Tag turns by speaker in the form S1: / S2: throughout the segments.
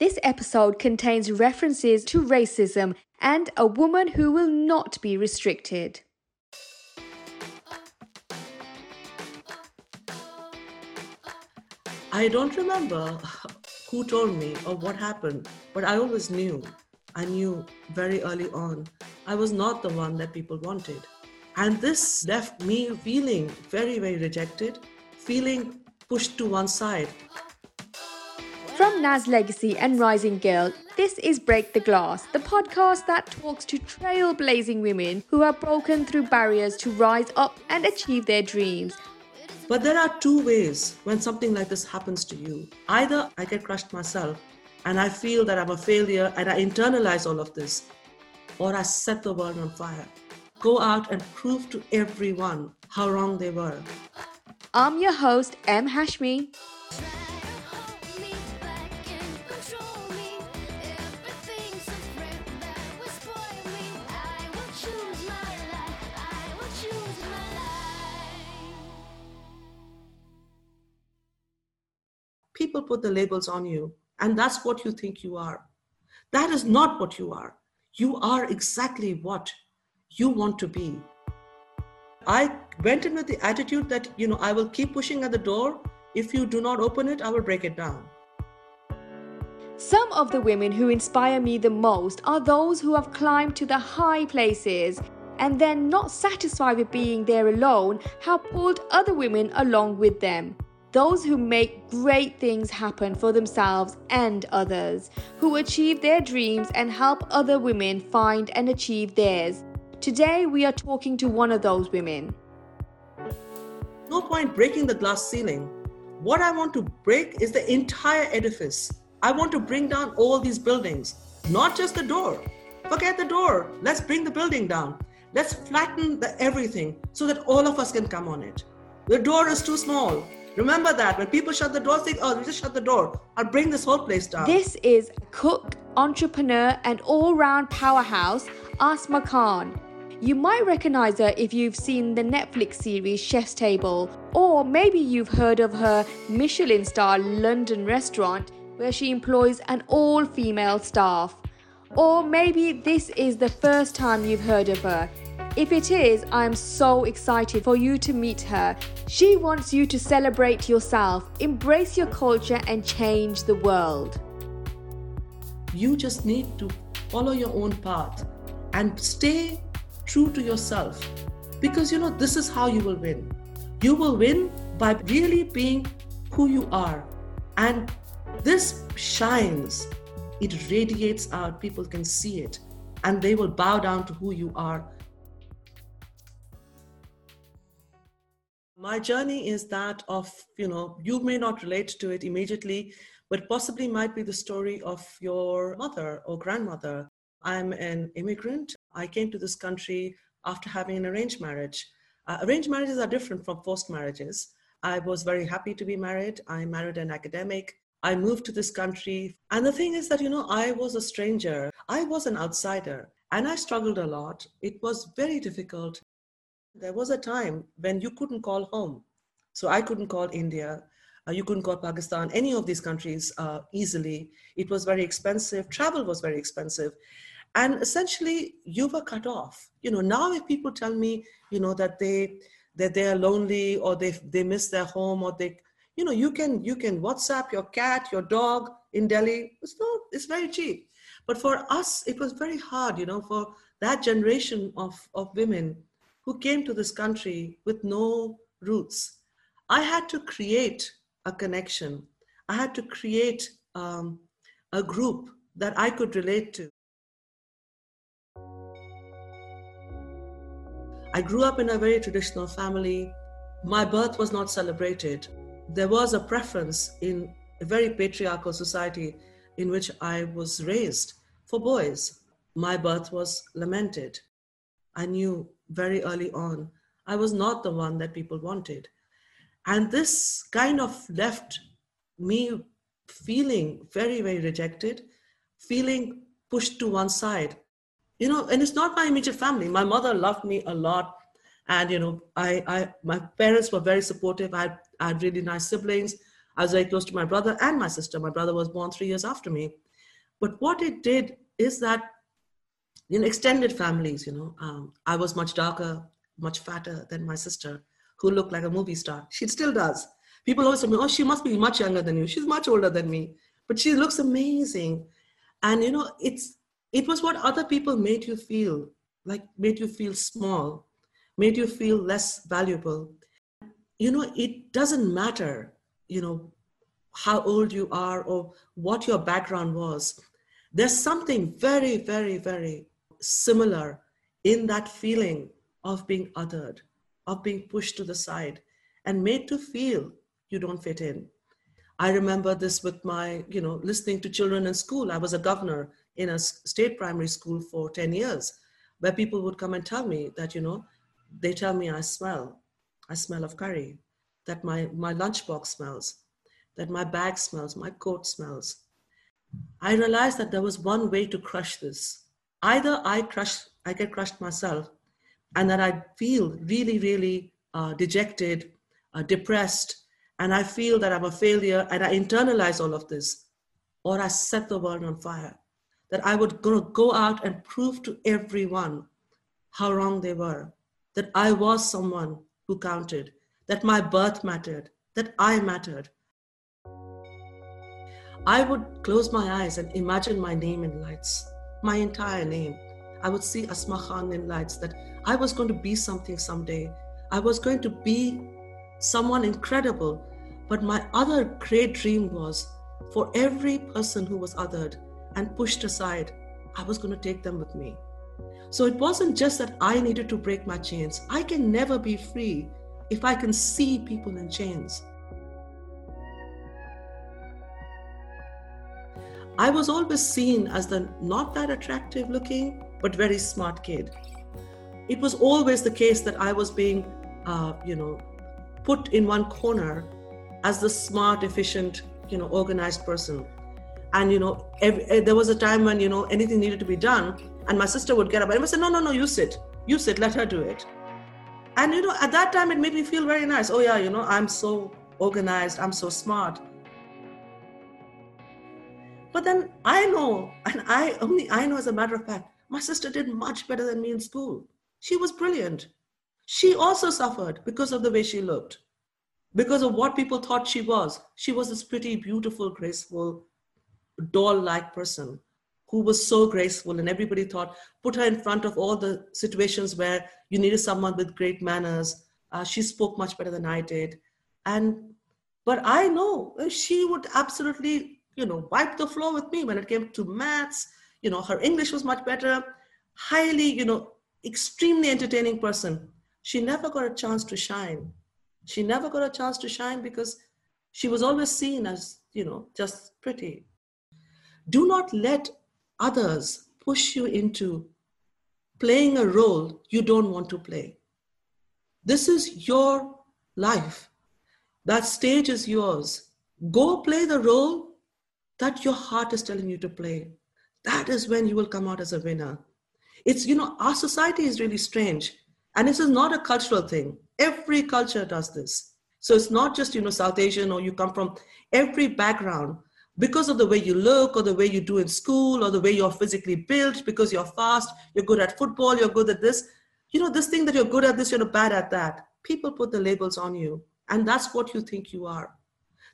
S1: This episode contains references to racism and a woman who will not be restricted.
S2: I don't remember who told me or what happened, but I always knew. I knew very early on I was not the one that people wanted. And this left me feeling very, very rejected, feeling pushed to one side.
S1: From Naz Legacy and Rising Girl, this is Break the Glass, the podcast that talks to trailblazing women who have broken through barriers to rise up and achieve their dreams.
S2: But there are two ways when something like this happens to you. Either I get crushed myself and I feel that I'm a failure and I internalize all of this, or I set the world on fire. Go out and prove to everyone how wrong they were.
S1: I'm your host, M. Hashmi.
S2: Put the labels on you, and that's what you think you are. That is not what you are. You are exactly what you want to be. I went in with the attitude that, you know, I will keep pushing at the door. If you do not open it, I will break it down.
S1: Some of the women who inspire me the most are those who have climbed to the high places and then, not satisfied with being there alone, have pulled other women along with them. Those who make great things happen for themselves and others, who achieve their dreams and help other women find and achieve theirs. Today, we are talking to one of those women.
S2: No point breaking the glass ceiling. What I want to break is the entire edifice. I want to bring down all these buildings, not just the door. Forget the door. Let's bring the building down. Let's flatten the everything so that all of us can come on it. The door is too small. Remember that when people shut the door, think, oh, we just shut the door. I'll bring this whole place down.
S1: This is cook, entrepreneur, and all round powerhouse, Asma Khan. You might recognize her if you've seen the Netflix series Chef's Table, or maybe you've heard of her Michelin star London restaurant where she employs an all female staff. Or maybe this is the first time you've heard of her. If it is, I'm so excited for you to meet her. She wants you to celebrate yourself, embrace your culture, and change the world.
S2: You just need to follow your own path and stay true to yourself. Because you know this is how you will win. You will win by really being who you are. And this shines. It radiates out. People can see it. And they will bow down to who you are my journey is that of you know you may not relate to it immediately but possibly might be the story of your mother or grandmother i'm an immigrant I came to this country after having an arranged marriage. Uh, arranged marriages are different from forced marriages. I was very happy to be married. I married an academic. I moved to this country. And the thing is that, you know, I was a stranger. I was an outsider and I struggled a lot. It was very difficult. There was a time when you couldn't call home. So I couldn't call India. Uh, you couldn't call Pakistan, any of these countries uh, easily. It was very expensive. Travel was very expensive and essentially you were cut off you know now if people tell me you know that they that they are lonely or they they miss their home or they you know you can you can whatsapp your cat your dog in delhi it's not it's very cheap but for us it was very hard you know for that generation of of women who came to this country with no roots i had to create a connection i had to create um, a group that i could relate to I grew up in a very traditional family. My birth was not celebrated. There was a preference in a very patriarchal society in which I was raised for boys. My birth was lamented. I knew very early on I was not the one that people wanted. And this kind of left me feeling very, very rejected, feeling pushed to one side you know and it's not my immediate family my mother loved me a lot and you know i i my parents were very supportive i had, I had really nice siblings I was very close to my brother and my sister. My brother was born three years after me. But what it did is that in extended families, you know, um, I was much darker, much fatter than my sister, who looked like a movie star. She still does. People always say, oh, she must be much younger than you. She's much older than me, but she looks amazing. And, you know, it's, it was what other people made you feel, like made you feel small, made you feel less valuable. You know, it doesn't matter, you know, how old you are or what your background was. There's something very, very, very similar in that feeling of being othered, of being pushed to the side and made to feel you don't fit in. I remember this with my, you know, listening to children in school. I was a governor in a state primary school for 10 years, where people would come and tell me that, you know, they tell me I smell, I smell of curry, that my, my lunchbox smells, that my bag smells, my coat smells. I realized that there was one way to crush this. Either I crush, I get crushed myself, and that I feel really, really uh, dejected, uh, depressed, and I feel that I'm a failure, and I internalize all of this, or I set the world on fire. That I would go out and prove to everyone how wrong they were, that I was someone who counted, that my birth mattered, that I mattered. I would close my eyes and imagine my name in lights, my entire name. I would see Asma Khan in lights that I was going to be something someday. I was going to be someone incredible. But my other great dream was for every person who was othered and pushed aside, I was going to take them with me. So it wasn't just that I needed to break my chains. I can never be free if I can see people in chains. I was always seen as the not that attractive looking, but very smart kid. It was always the case that I was being, uh, you know, put in one corner as the smart, efficient, you know, organized person. And you know, every, eh, there was a time when you know anything needed to be done, and my sister would get up and I would say, "No, no, no, you sit, you sit, let her do it." And you know, at that time, it made me feel very nice. Oh yeah, you know, I'm so organized, I'm so smart but then I know, and I only I know as a matter of fact, my sister did much better than me in school. She was brilliant. She also suffered because of the way she looked, because of what people thought she was. She was this pretty, beautiful, graceful, doll like person who was so graceful, and everybody thought, put her in front of all the situations where you needed someone with great manners. Uh, she spoke much better than I did. And but I know she would absolutely you know, wiped the floor with me when it came to maths. You know, her English was much better. Highly, you know, extremely entertaining person. She never got a chance to shine. She never got a chance to shine because she was always seen as, you know, just pretty. Do not let others push you into playing a role you don't want to play. This is your life. That stage is yours. Go play the role that your heart is telling you to play, that is when you will come out as a winner. It's, you know, our society is really strange. And this is not a cultural thing. Every culture does this. So it's not just, you know, South Asian or you come from every background because of the way you look or the way you do in school or the way you're physically built, because you're fast, you're good at football, you're good at this. You know, this thing that you're good at this, you're bad at that. People put the labels on you. And that's what you think you are.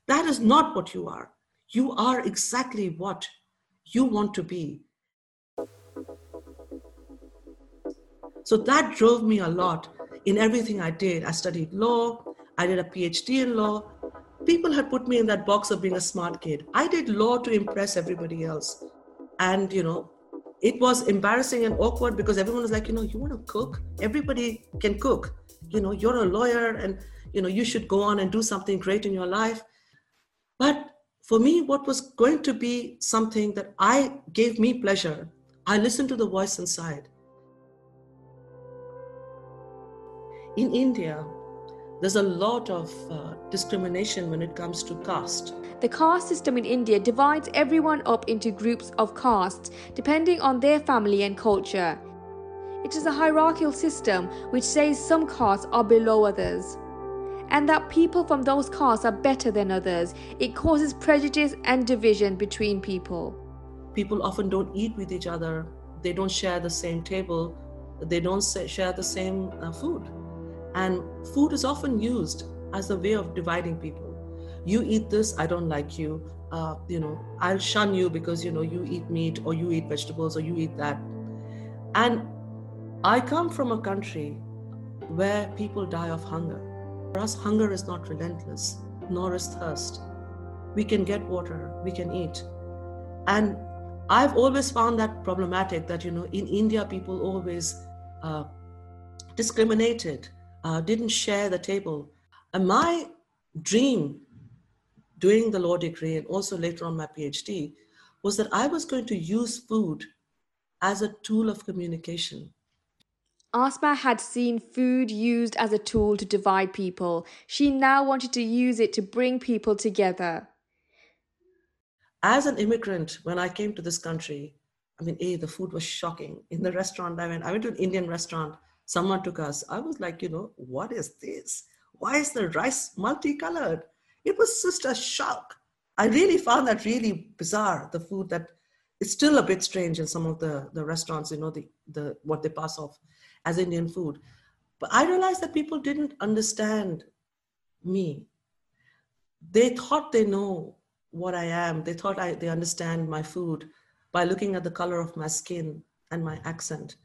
S2: That is not what you are. You are exactly what you want to be. So that drove me a lot in everything I did. I studied law, I did a PhD in law. People had put me in that box of being a smart kid. I did law to impress everybody else. And, you know, it was embarrassing and awkward because everyone was like, you know, you want to cook? Everybody can cook. You know, you're a lawyer and, you know, you should go on and do something great in your life. But for me, what was going to be something that I gave me pleasure, I listened to the voice inside. In India, there's a lot of uh, discrimination when it comes to caste.
S1: The caste system in India divides everyone up into groups of castes depending on their family and culture. It is a hierarchical system which says some castes are below others. And that people from those castes are better than others. It causes prejudice and division between people.
S2: People often don't eat with each other, they don't share the same table, they don't share the same uh, food. And food is often used as a way of dividing people. You eat this, I don't like you. Uh, you know, I'll shun you because you know you eat meat or you eat vegetables or you eat that. And I come from a country where people die of hunger. For us, hunger is not relentless, nor is thirst. We can get water, we can eat. And I've always found that problematic that, you know, in India, people always uh, discriminated, uh, didn't share the table. And my dream doing the law degree and also later on my PhD was that I was going to use food as a tool of communication.
S1: Asma had seen food used as a tool to divide people. She now wanted to use it to bring people together.
S2: As an immigrant, when I came to this country, I mean, A, the food was shocking. In the restaurant I went, I went to an Indian restaurant, someone took us. I was like, you know, what is this? Why is the rice multicolored? It was just a shock. I really found that really bizarre, the food that it's still a bit strange in some of the, the restaurants, you know, the, the what they pass off as Indian food. But I realized that people didn't understand me. They thought they know what I am. They thought I, they understand my food by looking at the color of my skin and my accent.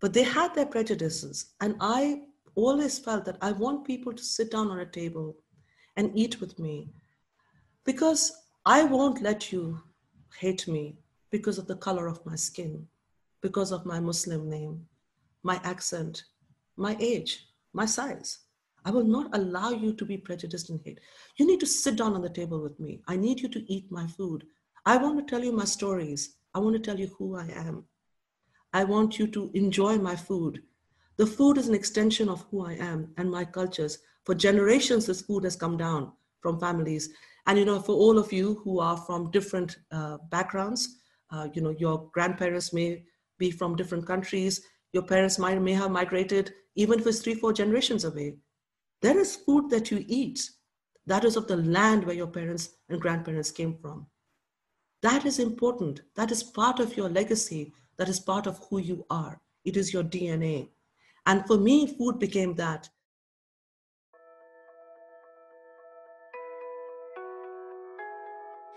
S2: But they had their prejudices. And I always felt that I want people to sit down on a table and eat with me because I won't let you hate me because of the color of my skin, because of my Muslim name, my accent, my age, my size. I will not allow you to be prejudiced and hate. You need to sit down on the table with me. I need you to eat my food. I want to tell you my stories. I want to tell you who I am. I want you to enjoy my food. The food is an extension of who I am and my cultures. For generations, this food has come down from families. And, you know, for all of you who are from different uh, backgrounds, uh, you know, your grandparents may be from different countries. Your parents might, may have migrated even if it's three, four generations away. There is food that you eat that is of the land where your parents and grandparents came from. That is important. That is part of your legacy. That is part of who you are. It is your DNA. And for me, food became that.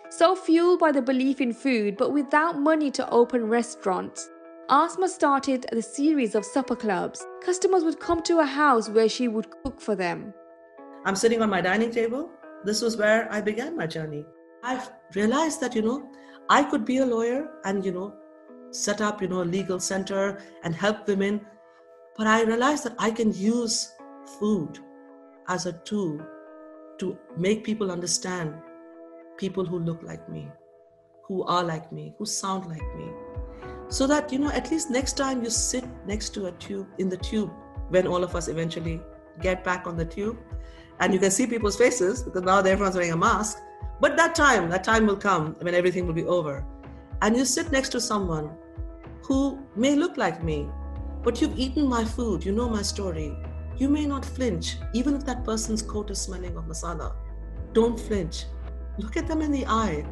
S1: So fueled by the belief in food, but without money to open restaurants, Asma started the series of supper clubs. Customers would come to her house where she would cook for them.
S2: I'm sitting on my dining table. This was where I began my journey. I've realized that, you know, I could be a lawyer and, you know, set up, you know, a legal center and help women. But I realized that I can use food as a tool to make people understand people who look like me, who are like me, who sound like me so that you know at least next time you sit next to a tube in the tube when all of us eventually get back on the tube and you can see people's faces because now everyone's wearing a mask but that time that time will come when everything will be over. And you sit next to someone who may look like me but you've eaten my food you know my story. You may not flinch even if that person's coat is smelling of masala. Don't flinch. Look at them in the eye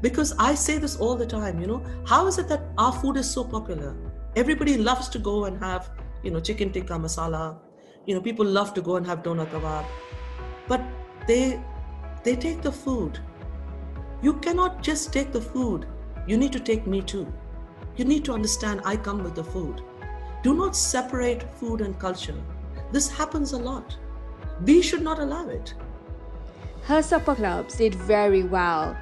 S2: because I say this all the time, you know, how is it that our food is so popular? Everybody loves to go and have, you know, chicken tikka masala. You know, people love to go and have doner kebab. But they they take the food. You cannot just take the food. You need to take me too. You need to understand I come with the food. Do not separate food and culture. This happens a lot. We should not allow it.
S1: Her supper clubs did very well.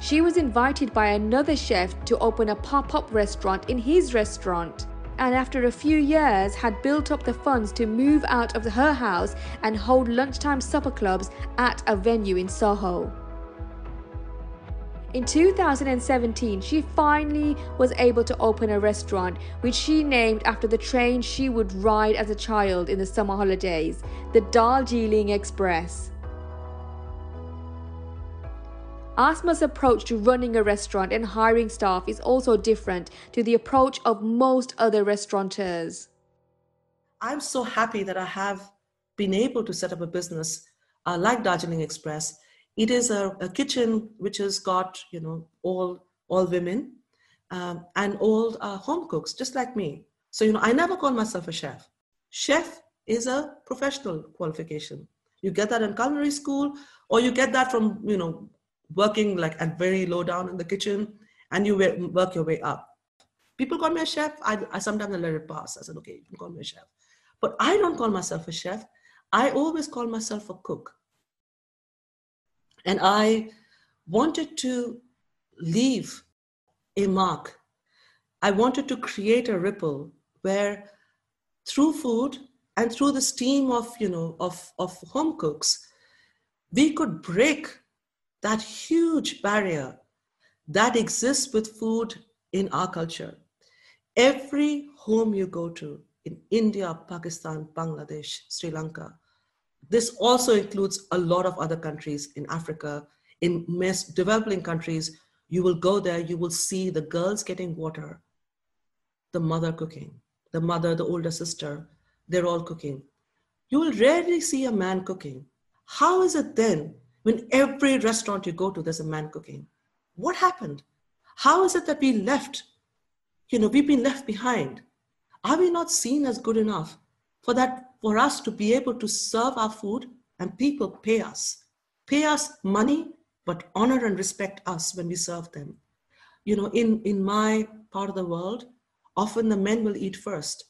S1: She was invited by another chef to open a pop up restaurant in his restaurant and after a few years had built up the funds to move out of her house and hold lunchtime supper clubs at a venue in Soho. In 2017, she finally was able to open a restaurant which she named after the train she would ride as a child in the summer holidays, the Darjeeling Express. Asma's approach to running a restaurant and hiring staff is also different to the approach of most other restaurateurs.
S2: I'm so happy that I have been able to set up a business uh, like Darjeeling Express. It is a, a, kitchen which has got you know all all women um, and all uh, home cooks, just like me. So you know, I never call myself a chef. Chef is a professional qualification. You get that in culinary school, or you get that from you know working like at very low down in the kitchen, and you work your way up. People call me a chef. I, I sometimes I let it pass. I said, okay, you can call me a chef. But I don't call myself a chef. I always call myself a cook. And I wanted to leave a mark. I wanted to create a ripple where through food and through the steam of, you know, of, of home cooks, we could break that huge barrier that exists with food in our culture. Every home you go to in India, Pakistan, Bangladesh, Sri Lanka, this also includes a lot of other countries in Africa, in developing countries. You will go there, you will see the girls getting water, the mother cooking, the mother, the older sister, they're all cooking. You will rarely see a man cooking. How is it then when every restaurant you go to, there's a man cooking? What happened? How is it that we left you know, we've been left behind. Are we not seen as good enough for that, for us to be able to serve our food and people pay us? Pay us money, but honor and respect us when we serve them. You know, in, in my part of the world, often the men will eat first.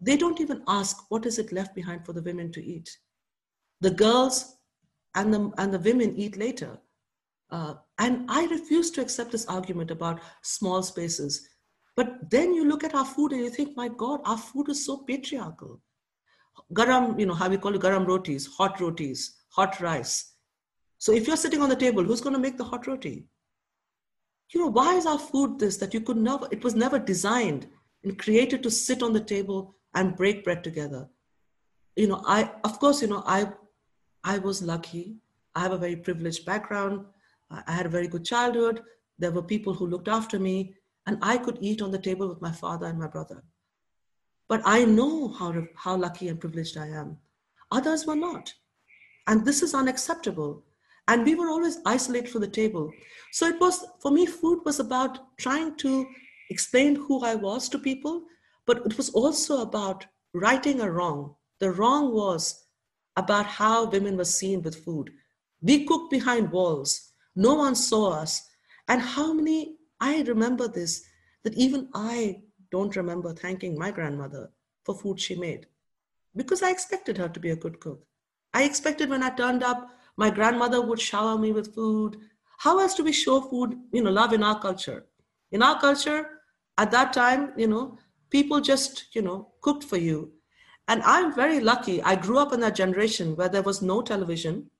S2: They don't even ask what is it left behind for the women to eat. The girls and the, and the women eat later. Uh, and I refuse to accept this argument about small spaces. But then you look at our food and you think, my God, our food is so patriarchal. Garam, you know, how we call it garam rotis, hot rotis, hot rice. So if you're sitting on the table, who's going to make the hot roti? You know, why is our food this that you could never, it was never designed and created to sit on the table and break bread together. You know, I, of course, you know, I, I was lucky. I have a very privileged background. I had a very good childhood. There were people who looked after me and I could eat on the table with my father and my brother. But I know how, how lucky and privileged I am. Others were not. And this is unacceptable. And we were always isolated from the table. So it was, for me, food was about trying to explain who I was to people, but it was also about righting a wrong. The wrong was about how women were seen with food. We cooked behind walls. No one saw us. And how many I remember this that even I don't remember thanking my grandmother for food she made because I expected her to be a good cook. I expected when I turned up, my grandmother would shower me with food. How else do we show food, you know, love in our culture? In our culture, at that time, you know, people just, you know, cooked for you. And I'm very lucky. I grew up in that generation where there was no television.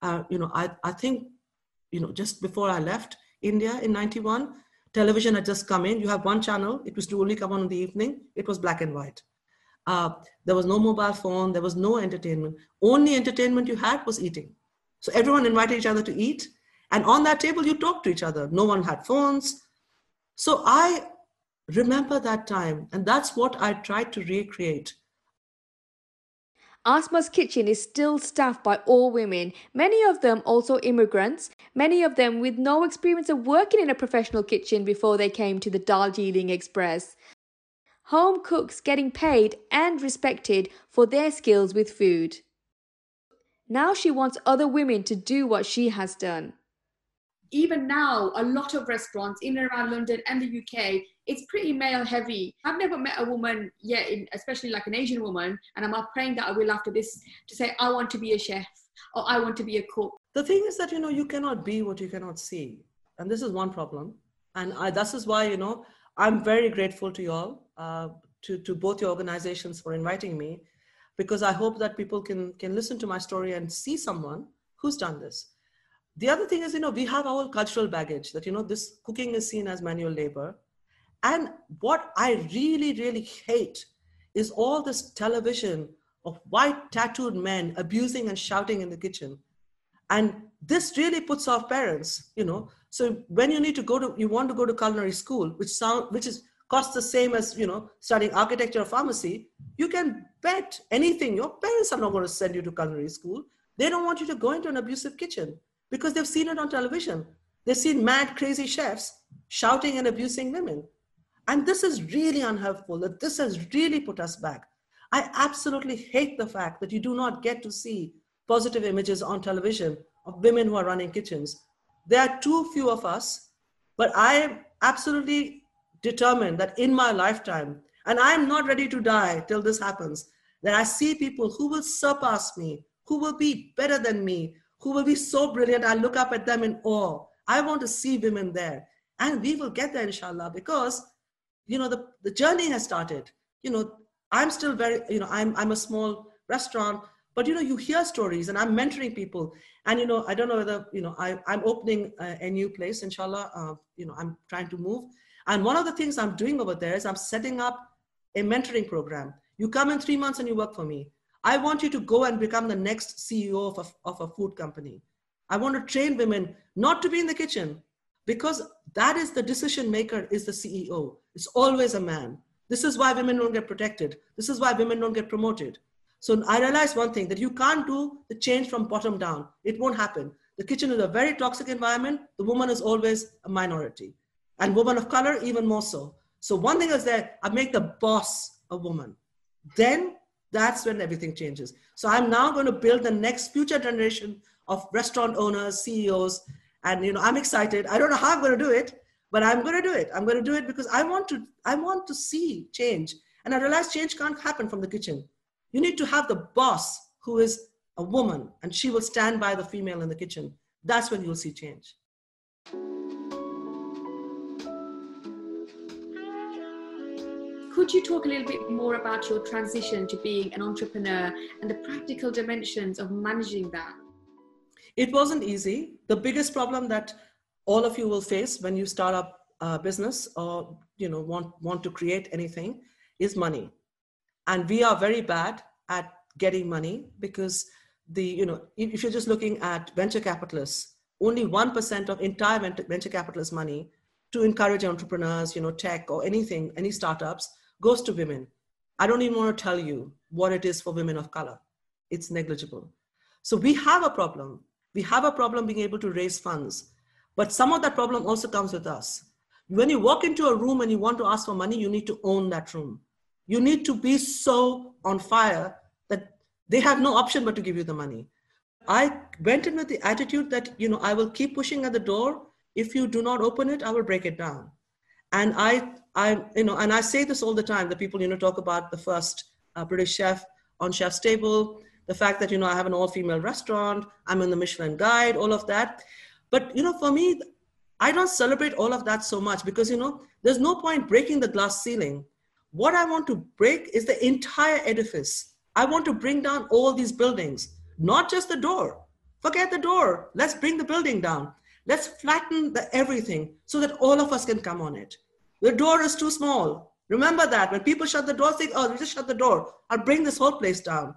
S2: Uh, you know, I, I think, you know, just before I left, India in 91, television had just come in. You have one channel. It was to only come on in the evening. It was black and white. Uh, there was no mobile phone. There was no entertainment. Only entertainment you had was eating. So everyone invited each other to eat. And on that table, you talked to each other. No one had phones. So I remember that time. And that's what I tried to recreate
S1: Asma's kitchen is still staffed by all women, many of them also immigrants, many of them with no experience of working in a professional kitchen before they came to the Darjeeling Express. Home cooks getting paid and respected for their skills with food. Now she wants other women to do what she has done
S3: even now, a lot of restaurants in and around London and the UK, it's pretty male heavy. I've never met a woman yet, in, especially like an Asian woman, and I'm praying that I will after this to say, I want to be a chef or I want to be a cook.
S2: The thing is that, you know, you cannot be what you cannot see. And this is one problem. And I, this is why, you know, I'm very grateful to you all, uh, to, to both your organizations for inviting me, because I hope that people can, can listen to my story and see someone who's done this the other thing is, you know, we have our cultural baggage that, you know, this cooking is seen as manual labor. And what I really, really hate is all this television of white tattooed men abusing and shouting in the kitchen. And this really puts off parents, you know. So when you need to go to, you want to go to culinary school, which sound, which is costs the same as you know studying architecture or pharmacy, you can bet anything. Your parents are not going to send you to culinary school. They don't want you to go into an abusive kitchen because they've seen it on television. They've seen mad, crazy chefs shouting and abusing women. And this is really unhelpful, that this has really put us back. I absolutely hate the fact that you do not get to see positive images on television of women who are running kitchens. There are too few of us, but I am absolutely determined that in my lifetime, and I am not ready to die till this happens, that I see people who will surpass me, who will be better than me, who will be so brilliant. I look up at them in awe. I want to see women there. And we will get there, inshallah, because, you know, the, the journey has started. You know, I'm still very, you know, I'm, I'm a small restaurant, but, you know, you hear stories and I'm mentoring people. And, you know, I don't know whether, you know, I, I'm opening a, a new place, inshallah. Uh, you know, I'm trying to move. And one of the things I'm doing over there is I'm setting up a mentoring program. You come in three months and you work for me. I want you to go and become the next CEO of a, of a food company. I want to train women not to be in the kitchen because that is the decision maker is the CEO. It's always a man. This is why women don't get protected. This is why women don't get promoted. So I realized one thing that you can't do the change from bottom down. It won't happen. The kitchen is a very toxic environment. The woman is always a minority. And woman of color, even more so. So one thing is that I make the boss a woman. Then that's when everything changes. So I'm now going to build the next future generation of restaurant owners, CEOs, and you know I'm excited. I don't know how I'm going to do it, but I'm going to do it. I'm going to do it because I want to. I want to see change, and I realize change can't happen from the kitchen. You need to have the boss who is a woman, and she will stand by the female in the kitchen. That's when you'll see change.
S3: Could you talk a little bit more about your transition to being an entrepreneur and the practical dimensions of managing that?
S2: It wasn't easy. The biggest problem that all of you will face when you start up a business or you know want want to create anything is money. And we are very bad at getting money because the you know if you're just looking at venture capitalists, only 1% of entire venture capitalist money to encourage entrepreneurs, you know, tech or anything, any startups goes to women. I don't even want to tell you what it is for women of color. It's negligible. So we have a problem. We have a problem being able to raise funds. But some of that problem also comes with us. When you walk into a room and you want to ask for money, you need to own that room. You need to be so on fire that they have no option but to give you the money. I went in with the attitude that, you know, I will keep pushing at the door. If you do not open it, I will break it down. And I I, you know, and I say this all the time. The people, you know, talk about the first uh, British chef on Chef's Table, the fact that you know I have an all-female restaurant, I'm in the Michelin Guide, all of that. But you know, for me, I don't celebrate all of that so much because you know, there's no point breaking the glass ceiling. What I want to break is the entire edifice. I want to bring down all these buildings, not just the door. Forget the door. Let's bring the building down. Let's flatten the everything so that all of us can come on it. The door is too small. Remember that. When people shut the door, think, oh, we just shut the door. I'll bring this whole place down.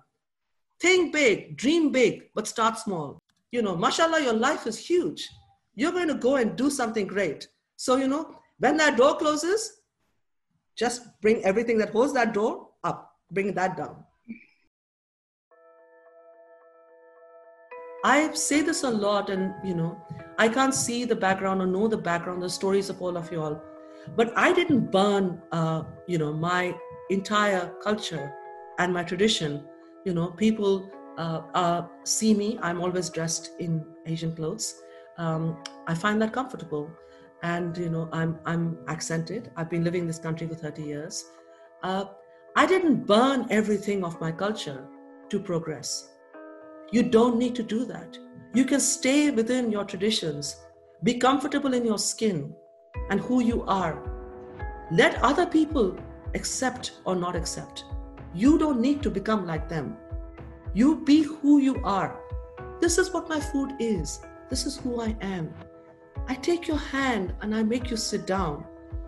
S2: Think big, dream big, but start small. You know, mashallah, your life is huge. You're going to go and do something great. So, you know, when that door closes, just bring everything that holds that door up, bring that down. I say this a lot, and you know, I can't see the background or know the background, the stories of all of you all. But I didn't burn, uh, you know, my entire culture and my tradition. You know, people uh, uh, see me. I'm always dressed in Asian clothes. Um, I find that comfortable, and you know, I'm I'm accented. I've been living in this country for 30 years. Uh, I didn't burn everything of my culture to progress. You don't need to do that. You can stay within your traditions, be comfortable in your skin, and who you are. Let other people accept or not accept. You don't need to become like them. You be who you are. This is what my food is. This is who I am. I take your hand and I make you sit down.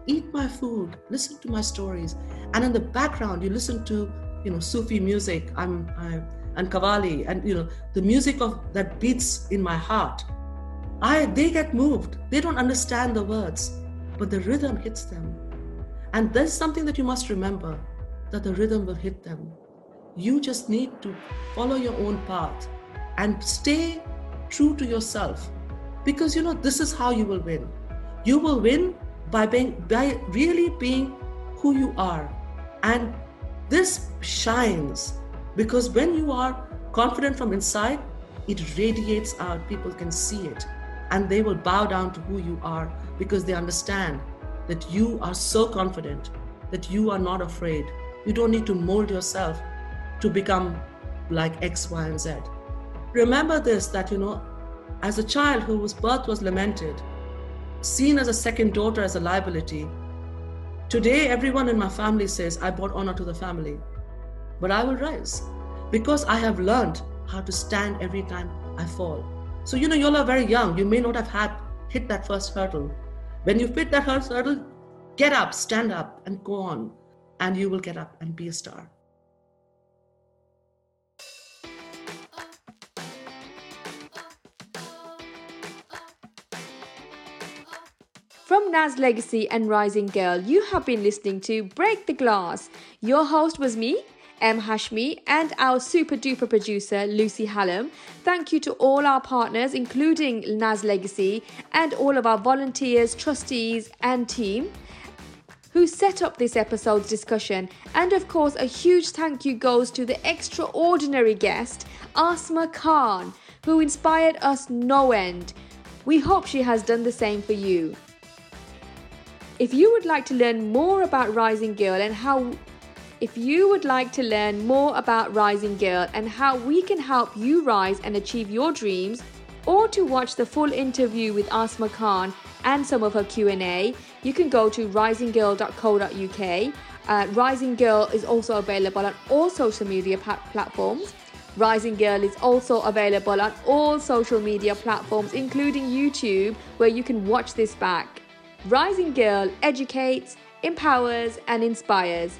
S2: Eat my food, listen to my stories, and in the background you listen to, you know, Sufi music. I'm, I'm and Qawwali, and you know the music of that beats in my heart. I they get moved. They don't understand the words, but the rhythm hits them. And there's something that you must remember that the rhythm will hit them. You just need to follow your own path and stay true to yourself because you know this is how you will win. You will win by being by really being who you are. And this shines because when you are confident from inside, it radiates out. People can see it and they will bow down to who you are because they understand that you are so confident that you are not afraid. You don't need to mold yourself to become like X, Y, and Z. Remember this that, you know, as a child whose birth was lamented, seen as a second daughter as a liability, today everyone in my family says, I brought honor to the family. But I will rise because I have learned how to stand every time I fall. So, you know, you all are very young. You may not have had hit that first hurdle. When you fit that hurdle, get up, stand up, and go on. And you will get up and be a star.
S1: From Naz Legacy and Rising Girl, you have been listening to Break the Glass. Your host was me, M. Hashmi, and our super duper producer, Lucy Hallam. Thank you to all our partners, including Naz Legacy, and all of our volunteers, trustees, and team who set up this episode's discussion. And of course, a huge thank you goes to the extraordinary guest, Asma Khan, who inspired us no end. We hope she has done the same for you. If you would like to learn more about Rising Girl and how if you would like to learn more about Rising Girl and how we can help you rise and achieve your dreams, or to watch the full interview with Asma Khan and some of her Q&A, you can go to risinggirl.co.uk. Uh, Rising Girl is also available on all social media pa- platforms. Rising Girl is also available on all social media platforms, including YouTube, where you can watch this back. Rising Girl educates, empowers, and inspires.